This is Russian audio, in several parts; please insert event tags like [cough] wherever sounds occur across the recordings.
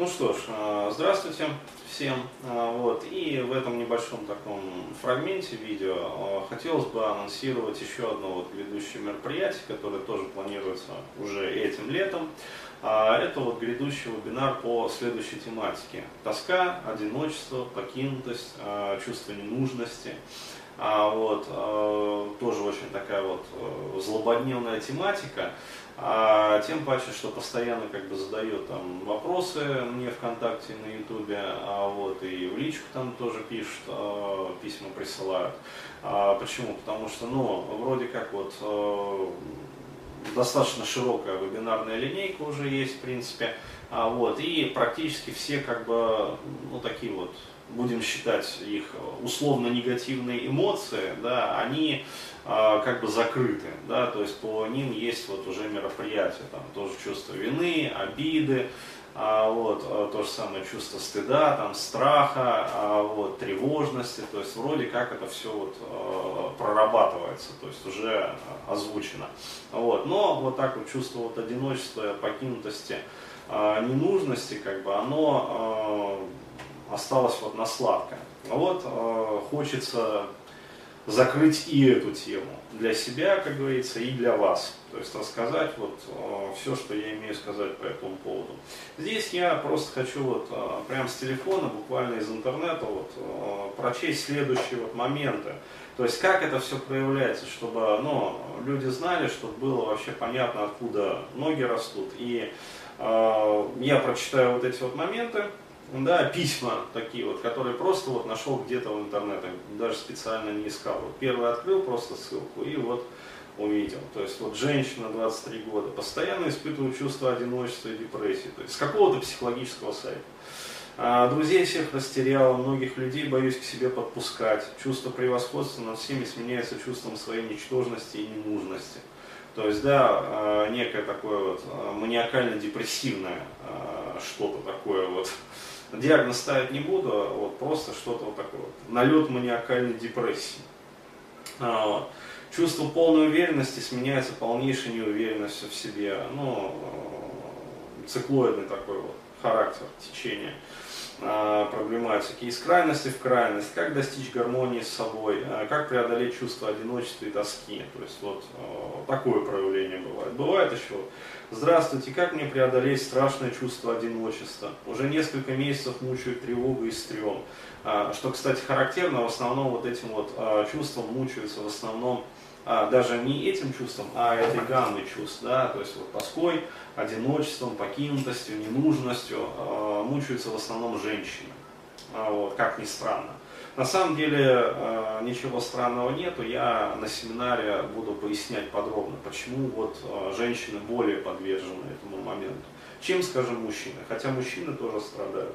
Ну что ж, э, здравствуйте всем. Э, вот, и в этом небольшом таком фрагменте видео э, хотелось бы анонсировать еще одно вот грядущее мероприятие, которое тоже планируется уже этим летом. Это вот грядущий вебинар по следующей тематике. Тоска, одиночество, покинутость, чувство ненужности. А вот, тоже очень такая вот злободневная тематика. А тем паче, что постоянно как бы задает там вопросы мне ВКонтакте, на Ютубе, а вот и в личку там тоже пишут, а, письма присылают. А, почему? Потому что, ну, вроде как вот а, достаточно широкая вебинарная линейка уже есть, в принципе, а, вот, и практически все как бы, ну, такие вот, будем считать их условно негативные эмоции, да, они а, как бы закрыты, да, то есть по ним есть вот уже мероприятия, там тоже чувство вины, обиды, а, вот, а, то же самое чувство стыда, там, страха, а, вот, тревожности, то есть вроде как это все вот, а, прорабатывается, то есть уже озвучено. Вот, но вот так вот чувство вот одиночества, покинутости, ненужности, как бы, оно осталось вот на сладкое. Вот хочется закрыть и эту тему для себя, как говорится, и для вас. То есть рассказать вот э, все, что я имею сказать по этому поводу. Здесь я просто хочу вот э, прям с телефона, буквально из интернета, вот, э, прочесть следующие вот моменты. То есть как это все проявляется, чтобы ну, люди знали, чтобы было вообще понятно, откуда ноги растут. И э, я прочитаю вот эти вот моменты, да, письма такие вот, которые просто вот нашел где-то в интернете, даже специально не искал. Вот первый открыл просто ссылку и вот увидел. То есть вот женщина 23 года постоянно испытывает чувство одиночества и депрессии, то есть с какого-то психологического сайта. А, друзей всех растерял, многих людей боюсь к себе подпускать. Чувство превосходства над всеми сменяется чувством своей ничтожности и ненужности. То есть, да, а, некое такое вот а, маниакально-депрессивное что-то такое вот диагноз ставить не буду, а вот просто что-то вот такое, налет маниакальной депрессии. А. Чувство полной уверенности сменяется полнейшей неуверенностью в себе, ну, циклоидный такой вот характер течения проблематики. Из крайности в крайность, как достичь гармонии с собой, а, как преодолеть чувство одиночества и тоски. То есть вот такое проявление бывает. Бывает еще Здравствуйте, как мне преодолеть страшное чувство одиночества? Уже несколько месяцев мучают тревога и стрём. А, что, кстати, характерно, в основном вот этим вот а, чувством мучаются в основном а, даже не этим чувством, а этой гаммой чувств, да, то есть вот тоской, одиночеством, покинутостью, ненужностью мучаются в основном женщины, вот, как ни странно. На самом деле э, ничего странного нету, я на семинаре буду пояснять подробно, почему вот э, женщины более подвержены этому моменту, чем, скажем, мужчины, хотя мужчины тоже страдают.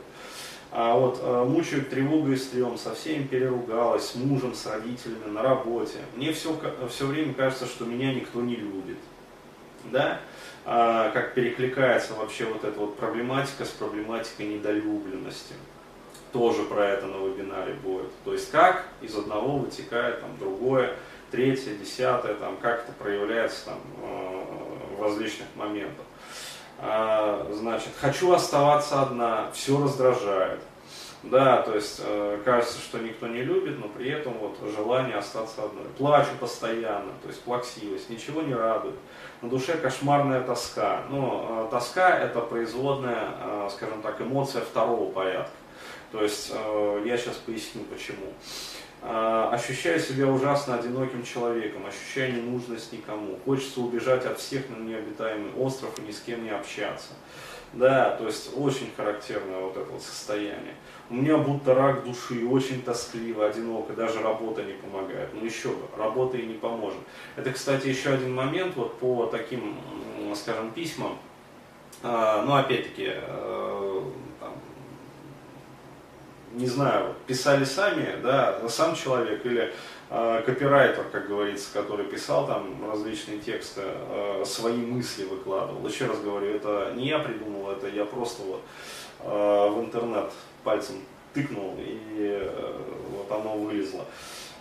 А вот э, мучают тревога и стрём, со всеми переругалась, с мужем, с родителями, на работе. Мне все, все время кажется, что меня никто не любит. Да? А, как перекликается вообще вот эта вот проблематика с проблематикой недолюбленности тоже про это на вебинаре будет. То есть как из одного вытекает там, другое, третье, десятое, там, как это проявляется там, э, в различных моментах. А, значит, хочу оставаться одна, все раздражает. Да, то есть э, кажется, что никто не любит, но при этом вот желание остаться одной. Плачу постоянно, то есть плаксивость, ничего не радует. На душе кошмарная тоска. Но э, тоска это производная, э, скажем так, эмоция второго порядка. То есть я сейчас поясню почему. Э, ощущаю себя ужасно одиноким человеком, ощущаю ненужность никому. Хочется убежать от всех на необитаемый остров и ни с кем не общаться. Да, то есть очень характерное вот это вот состояние. У меня будто рак души, очень тоскливо, одиноко, даже работа не помогает. Ну еще бы, работа и не поможет. Это, кстати, еще один момент вот по таким, скажем, письмам. Э, ну, опять-таки, не знаю, писали сами, да, сам человек или э, копирайтер, как говорится, который писал там различные тексты, э, свои мысли выкладывал. Еще раз говорю, это не я придумал, это я просто вот э, в интернет пальцем тыкнул и э, вот оно вылезло.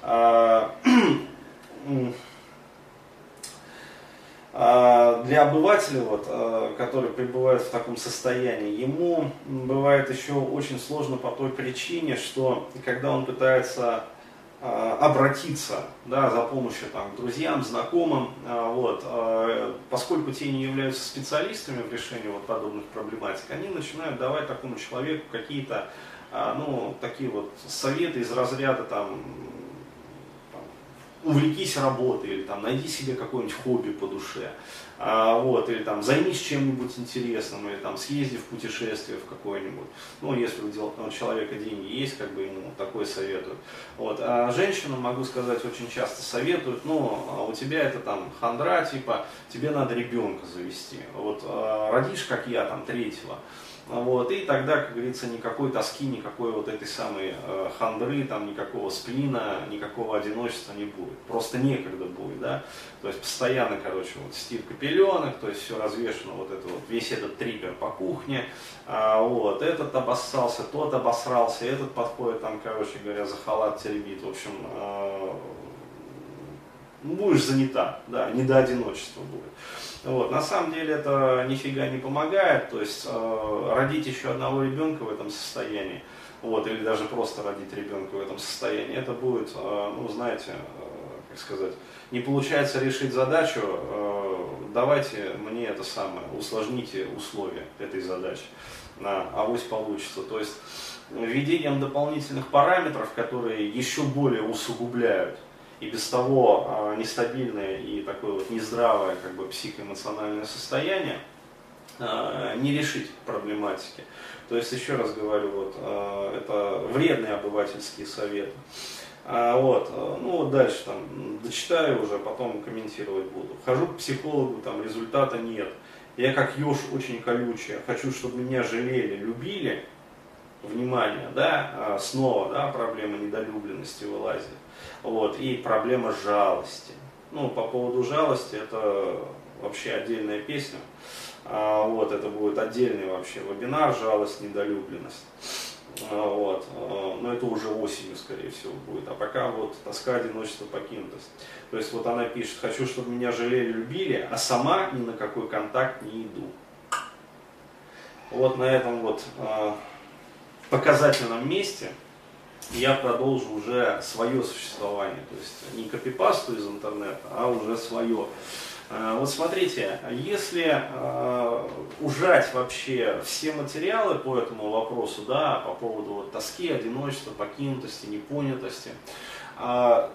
А, [clears throat] для обывателя, вот, а, который пребывает в таком состоянии, ему бывает еще очень сложно по той причине, что когда он пытается а, обратиться да, за помощью там, друзьям, знакомым, вот, поскольку те не являются специалистами в решении вот подобных проблематик, они начинают давать такому человеку какие-то ну, такие вот советы из разряда там, увлекись работой, или там найди себе какое-нибудь хобби по душе, а, вот, или там займись чем-нибудь интересным, или там съезди в путешествие в какое-нибудь. Ну, если у, человека деньги есть, как бы ему такое советуют. Вот. А женщинам, могу сказать, очень часто советуют, ну, а у тебя это там хандра, типа, тебе надо ребенка завести. Вот а, родишь, как я, там, третьего, вот, и тогда, как говорится, никакой тоски, никакой вот этой самой э, хандры, там, никакого сплина, никакого одиночества не будет. Просто некогда будет, да. То есть постоянно, короче, вот стирка пеленок, то есть все развешено, вот это вот, весь этот трипер по кухне, а, вот, этот обоссался, тот обосрался, этот подходит там, короче говоря, за халат теребит, в общем, э, будешь занята, да, не до одиночества будет. Вот. На самом деле это нифига не помогает, то есть э, родить еще одного ребенка в этом состоянии, вот, или даже просто родить ребенка в этом состоянии, это будет, э, ну, знаете, э, как сказать, не получается решить задачу, э, давайте мне это самое, усложните условия этой задачи, на авось получится. То есть введением дополнительных параметров, которые еще более усугубляют и без того э, нестабильное и такое вот нездравое как бы психоэмоциональное состояние, э, не решить проблематики. То есть, еще раз говорю, вот, э, это вредные обывательские советы. А, вот, ну вот дальше там дочитаю уже, потом комментировать буду. Хожу к психологу, там результата нет. Я как еж очень колючая, хочу, чтобы меня жалели, любили, внимание, да, снова, да, проблема недолюбленности вылазит. Вот, и проблема жалости. Ну, по поводу жалости, это вообще отдельная песня. А, вот, это будет отдельный вообще вебинар «Жалость, недолюбленность». А, вот, а, но это уже осенью, скорее всего, будет. А пока вот тоска, одиночество, покинутость. То есть вот она пишет, хочу, чтобы меня жалели, любили, а сама ни на какой контакт не иду. Вот на этом вот а, показательном месте – я продолжу уже свое существование, то есть не копипасту из интернета, а уже свое. А, вот смотрите, если э, ужать вообще все материалы по этому вопросу, да, по поводу вот, тоски, одиночества, покинутости, непонятости, э,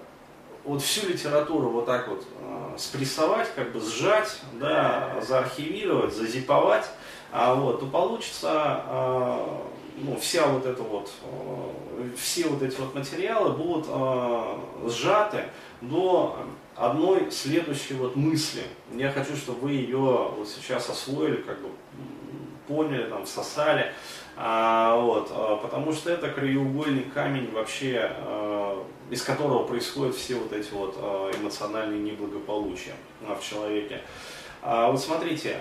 вот всю литературу вот так вот э, спрессовать, как бы сжать, да, заархивировать, зазиповать, а вот, то получится э, ну, вся вот эта вот, э, все вот эти вот материалы будут э, сжаты до одной следующей вот мысли. Я хочу, чтобы вы ее вот сейчас освоили, как бы поняли, там, всосали, а, вот, а, потому что это краеугольный камень вообще, а, из которого происходят все вот эти вот а, эмоциональные неблагополучия а, в человеке. А, вот смотрите,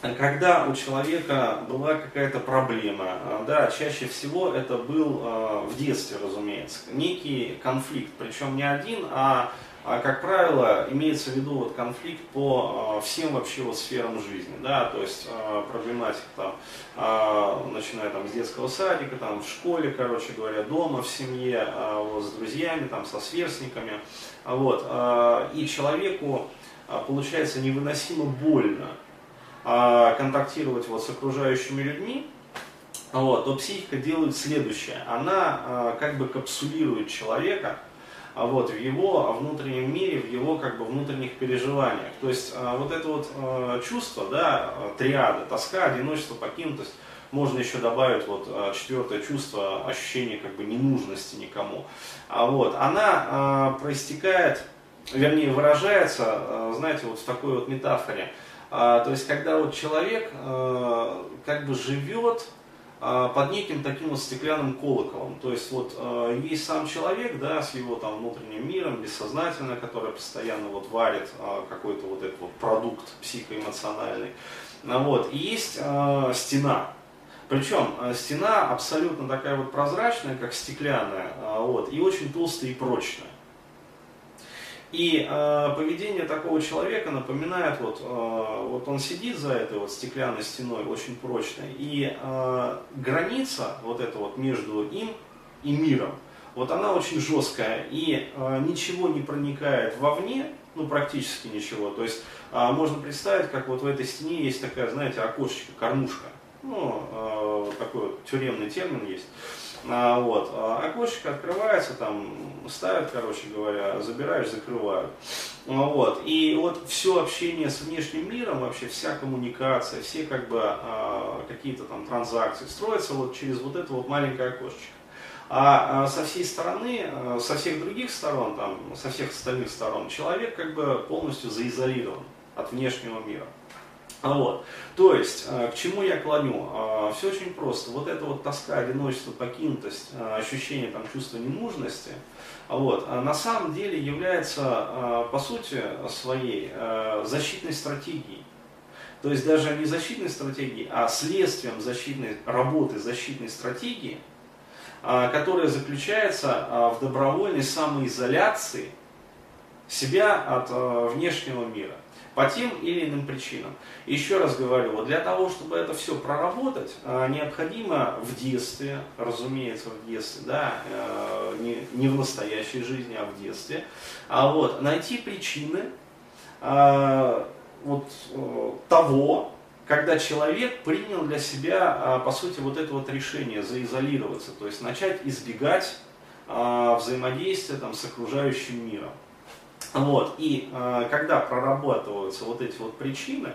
когда у человека была какая-то проблема, да, чаще всего это был в детстве, разумеется, некий конфликт, причем не один, а как правило, имеется в виду вот конфликт по всем вообще вот сферам жизни, да, то есть проблематика там, начиная там с детского садика, там в школе, короче говоря, дома, в семье, вот, с друзьями, там, со сверстниками, вот, и человеку получается невыносимо больно, а, контактировать вот с окружающими людьми, вот, то психика делает следующее. Она а, как бы капсулирует человека а, вот, в его внутреннем мире, в его как бы внутренних переживаниях. То есть вот это вот чувство, да, триада, тоска, одиночество, покинутость, можно еще добавить вот четвертое чувство, ощущение как бы ненужности никому. А вот, она проистекает, вернее выражается, знаете, вот в такой вот метафоре – а, то есть, когда вот человек а, как бы живет а, под неким таким вот стеклянным колоколом. То есть вот есть сам человек, да, с его там внутренним миром, бессознательно, который постоянно вот варит какой-то вот этот вот продукт психоэмоциональный. Вот. И есть стена, причем стена абсолютно такая вот прозрачная, как стеклянная, вот, и очень толстая и прочная. И э, поведение такого человека напоминает, вот, э, вот он сидит за этой вот стеклянной стеной, очень прочной, и э, граница вот эта вот между им и миром, вот она очень жесткая, и э, ничего не проникает вовне, ну практически ничего. То есть э, можно представить, как вот в этой стене есть такая, знаете, окошечко, кормушка, ну э, такой вот тюремный термин есть. А, вот. А окошечко открывается, там ставят, короче говоря, забираешь, закрывают. А, вот. И вот все общение с внешним миром, вообще вся коммуникация, все как бы а, какие-то там транзакции строятся вот через вот это вот маленькое окошечко. А со всей стороны, со всех других сторон, там, со всех остальных сторон, человек как бы полностью заизолирован от внешнего мира. А вот. То есть, э, к чему я клоню? А, Все очень просто. Вот эта вот тоска, одиночество, покинутость, э, ощущение там, чувства ненужности, а вот, на самом деле является, э, по сути своей, защитной стратегией. То есть даже не защитной стратегией, а следствием защитной работы защитной стратегии, которая заключается в добровольной самоизоляции себя от внешнего мира по тем или иным причинам. Еще раз говорю, вот для того, чтобы это все проработать, а, необходимо в детстве, разумеется, в детстве, да, э, не, в настоящей жизни, а в детстве, а вот найти причины а, вот э, того, когда человек принял для себя, а, по сути, вот это вот решение заизолироваться, то есть начать избегать взаимодействия там, с окружающим миром. Вот, и э, когда прорабатываются вот эти вот причины,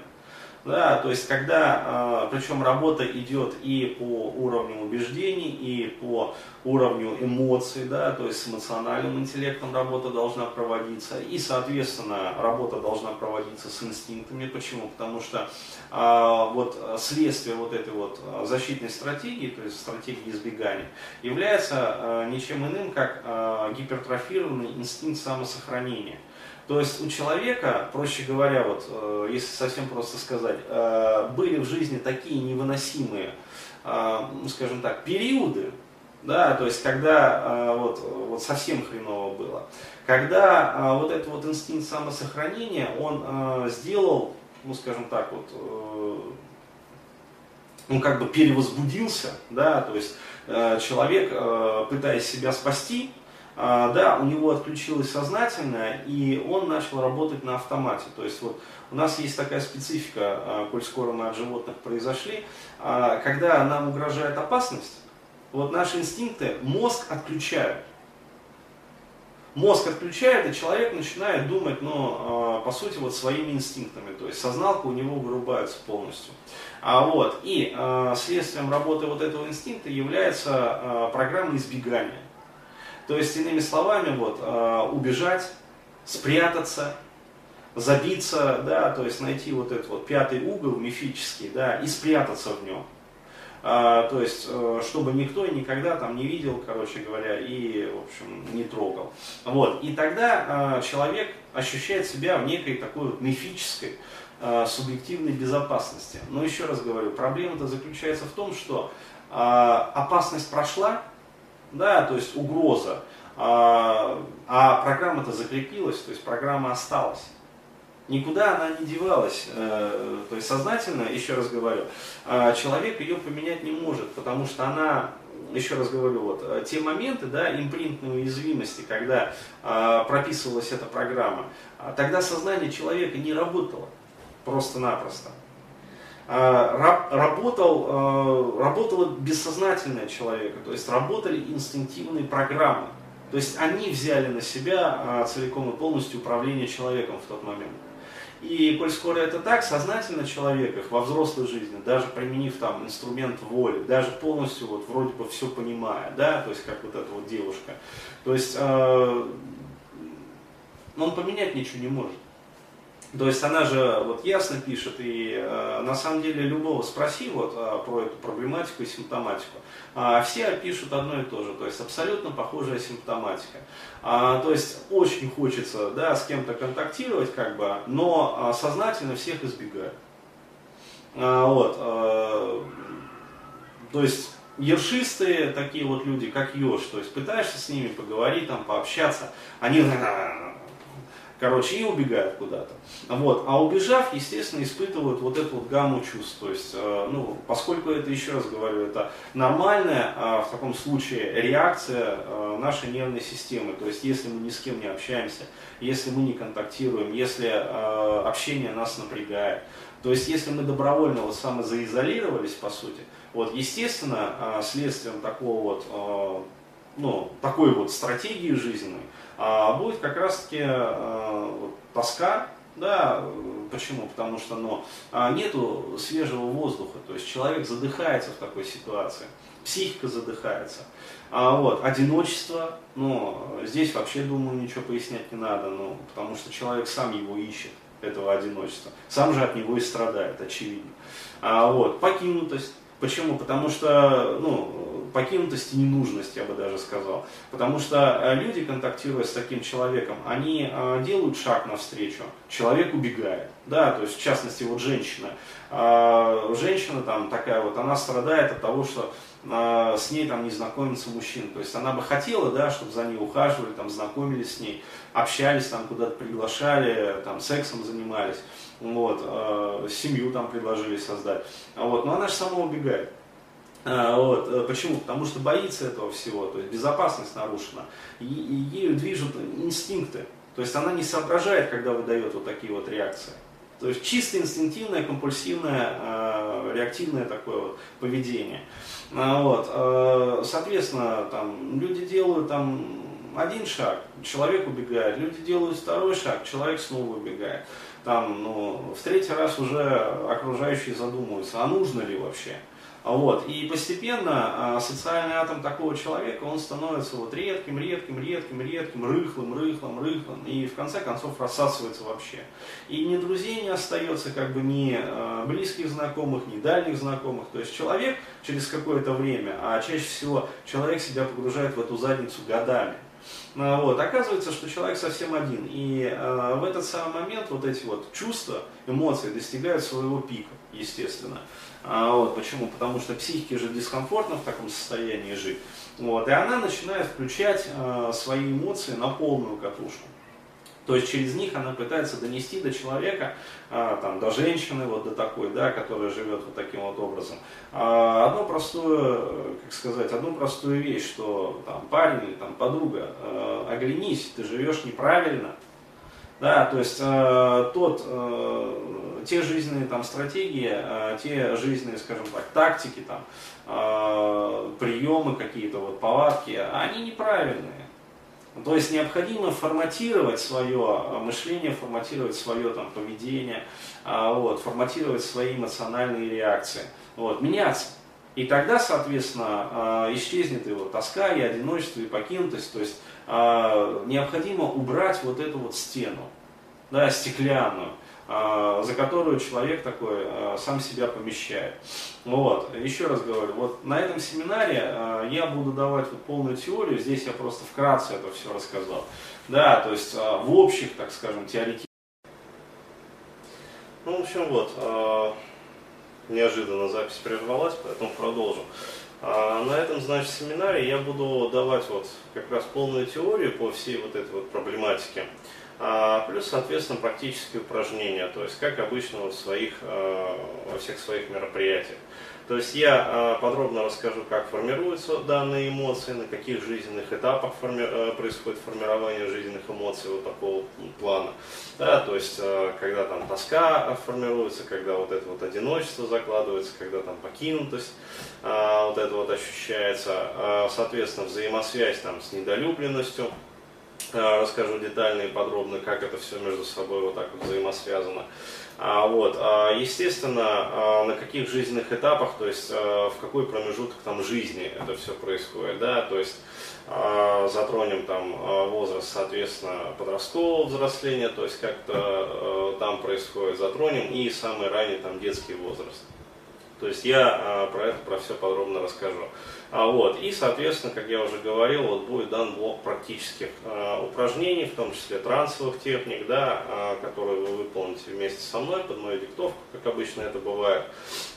да, то есть когда, э, причем работа идет и по уровню убеждений, и по уровню эмоций, да, то есть с эмоциональным интеллектом работа должна проводиться, и, соответственно, работа должна проводиться с инстинктами. Почему? Потому что э, вот следствие вот этой вот защитной стратегии, то есть стратегии избегания, является э, ничем иным, как э, гипертрофированный инстинкт самосохранения. То есть у человека, проще говоря, вот, э, если совсем просто сказать, э, были в жизни такие невыносимые, э, ну, скажем так, периоды, да, то есть когда вот, вот совсем хреново было, когда вот этот вот инстинкт самосохранения, он сделал, ну скажем так, вот, он как бы перевозбудился, да, то есть человек, пытаясь себя спасти, да, у него отключилось сознательное, и он начал работать на автомате. То есть вот у нас есть такая специфика, а, коль скоро мы от животных произошли, а, когда нам угрожает опасность, вот наши инстинкты мозг отключают. Мозг отключает, и человек начинает думать, ну, по сути, вот своими инстинктами. То есть созналка у него вырубается полностью. А вот, и следствием работы вот этого инстинкта является программа избегания. То есть, иными словами, вот, э, убежать, спрятаться, забиться, да, то есть найти вот этот вот пятый угол мифический, да, и спрятаться в нем. А, то есть, э, чтобы никто и никогда там не видел, короче говоря, и, в общем, не трогал. Вот. И тогда э, человек ощущает себя в некой такой вот мифической, э, субъективной безопасности. Но еще раз говорю, проблема-то заключается в том, что э, опасность прошла, да, то есть угроза, а, а программа-то закрепилась, то есть программа осталась. Никуда она не девалась. Э, то есть сознательно, еще раз говорю, э, человек ее поменять не может, потому что она, еще раз говорю, вот э, те моменты, да, импринтной уязвимости, когда прописывалась эта программа, тогда сознание человека не работало просто-напросто. А, работал, а, работало бессознательное человека, то есть работали инстинктивные программы. То есть они взяли на себя а, целиком и полностью управление человеком в тот момент. И коль скоро это так, сознательно человек их во взрослой жизни, даже применив там инструмент воли, даже полностью вот вроде бы все понимая, да, то есть как вот эта вот девушка, то есть э, он поменять ничего не может. То есть она же вот ясно пишет, и э, на самом деле любого спроси вот э, про эту проблематику и симптоматику, э, все пишут одно и то же, то есть абсолютно похожая симптоматика. А, то есть очень хочется да, с кем-то контактировать, как бы, но э, сознательно всех избегают. А, вот, э, то есть ершистые такие вот люди, как Ёж, то есть пытаешься с ними поговорить, там, пообщаться, они [laughs] короче, и убегают куда-то. Вот. А убежав, естественно, испытывают вот эту вот гамму чувств. То есть, э, ну, поскольку это, еще раз говорю, это нормальная э, в таком случае реакция э, нашей нервной системы. То есть, если мы ни с кем не общаемся, если мы не контактируем, если общение нас напрягает, то есть, если мы добровольно вот самозаизолировались, по сути, вот, естественно, следствием такого вот, ну, такой вот стратегии жизненной, а будет как раз-таки э, тоска, да, почему? Потому что ну, а, нету свежего воздуха, то есть человек задыхается в такой ситуации, психика задыхается. А вот, одиночество, ну, здесь вообще, думаю, ничего пояснять не надо, ну, потому что человек сам его ищет, этого одиночества. Сам же от него и страдает, очевидно. А вот, покинутость, Почему? Потому что, ну, покинутость и ненужность, я бы даже сказал. Потому что э, люди, контактируя с таким человеком, они э, делают шаг навстречу, человек убегает. Да, то есть, в частности, вот женщина. Э, женщина там такая вот, она страдает от того, что с ней там не знакомится мужчина. То есть, она бы хотела, да, чтобы за ней ухаживали, там, знакомились с ней, общались, там, куда-то приглашали, там, сексом занимались вот, семью там предложили создать, вот, но она же сама убегает. А, вот. Э, почему? Потому что боится этого всего, то есть безопасность нарушена, и, ею движут инстинкты, то есть она не соображает, когда выдает вот такие вот реакции. То есть чисто инстинктивное, компульсивное, э, реактивное такое вот поведение. А, вот. Э, соответственно, там, люди делают там, один шаг, человек убегает, люди делают второй шаг, человек снова убегает там, ну, в третий раз уже окружающие задумываются, а нужно ли вообще. Вот. И постепенно а, социальный атом такого человека, он становится вот редким, редким, редким, редким, рыхлым, рыхлым, рыхлым, и в конце концов рассасывается вообще. И ни друзей не остается, как бы ни а, близких знакомых, ни дальних знакомых. То есть человек через какое-то время, а чаще всего человек себя погружает в эту задницу годами. А, вот. Оказывается, что человек совсем один. И э, в этот самый момент вот эти вот чувства, эмоции достигают своего пика, естественно. А, вот. Почему? Потому что психике же дискомфортно в таком состоянии жить. Вот. И она начинает включать э, свои эмоции на полную катушку. То есть через них она пытается донести до человека, а, там, до женщины, вот до такой, да, которая живет вот таким вот образом. А, одну простую, как сказать, одну простую вещь, что там парень или там подруга, а, оглянись, ты живешь неправильно. Да, то есть тот, те жизненные там стратегии, те жизненные, скажем так, тактики, там, приемы какие-то, вот, повадки, они неправильные. То есть необходимо форматировать свое э, мышление, форматировать свое там, поведение, а, вот, форматировать свои эмоциональные реакции, вот, меняться. И тогда, соответственно, а, исчезнет его тоска, и одиночество, и покинутость. То есть а, необходимо убрать вот эту вот стену, да, стеклянную. А, за которую человек такой а, сам себя помещает. Вот. Еще раз говорю, вот на этом семинаре а, я буду давать вот полную теорию, здесь я просто вкратце это все рассказал. Да, то есть в общих, так скажем, теоретических. Ну, в общем, вот, неожиданно запись прервалась, поэтому продолжим. На этом, значит, семинаре я буду давать вот как раз полную теорию по всей вот этой вот проблематике. А, плюс, соответственно, практические упражнения, то есть как обычно в своих, а, во всех своих мероприятиях. То есть я а, подробно расскажу, как формируются данные эмоции, на каких жизненных этапах форми... происходит формирование жизненных эмоций вот такого плана. Да, то есть когда там тоска формируется, когда вот это вот одиночество закладывается, когда там покинутость вот это вот ощущается, соответственно, взаимосвязь там с недолюбленностью, Э, расскажу детально и подробно, как это все между собой вот так вот взаимосвязано. А, вот, а, естественно, а, на каких жизненных этапах, то есть в какой промежуток там жизни это все происходит, да, то есть затронем там возраст, соответственно, подросткового взросления, то есть как-то там происходит, затронем и самый ранний там детский возраст. То есть я про это, про все подробно расскажу. А, вот. И, соответственно, как я уже говорил, вот будет дан блок практических э, упражнений, в том числе трансовых техник, да, э, которые вы выполните вместе со мной под мою диктовку, как обычно это бывает.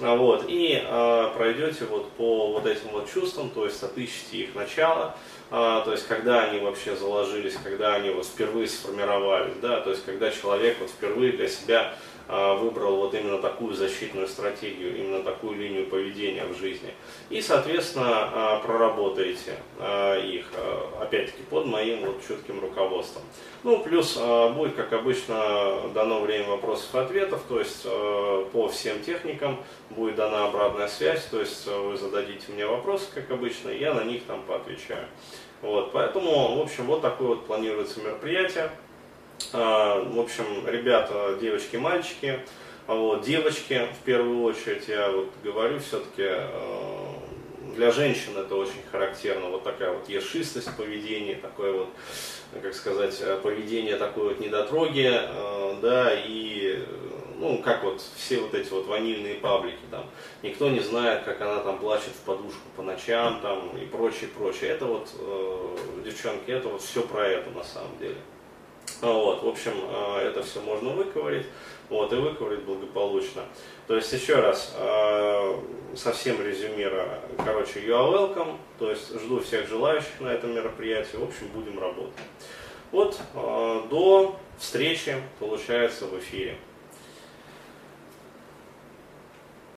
А, вот. И э, пройдете вот по вот этим вот чувствам, то есть отыщите их начало, э, то есть когда они вообще заложились, когда они вот впервые сформировались, да, то есть когда человек вот впервые для себя а, выбрал вот именно такую защитную стратегию, именно такую линию поведения в жизни. И, соответственно, а, проработаете а, их, опять-таки, под моим вот чутким руководством. Ну, плюс будет, как обычно, дано время вопросов и ответов, то есть по всем техникам будет дана обратная связь, то есть вы зададите мне вопросы, как обычно, и я на них там поотвечаю. Вот, поэтому, в общем, вот такое вот планируется мероприятие. А, в общем, ребята, девочки, мальчики, а вот, девочки в первую очередь, я вот говорю, все-таки а, для женщин это очень характерно, вот такая вот ершистость поведения, такое вот, как сказать, поведение такой вот недотроги, да, и, ну, как вот все вот эти вот ванильные паблики, там, никто не знает, как она там плачет в подушку по ночам, там, и прочее, прочее. Это вот, девчонки, это вот все про это на самом деле. Вот, в общем, э, это все можно выковырить, вот, и выковырить благополучно. То есть, еще раз, э, совсем резюмируя, короче, you are welcome, то есть жду всех желающих на этом мероприятии, в общем, будем работать. Вот, до встречи, получается, в эфире.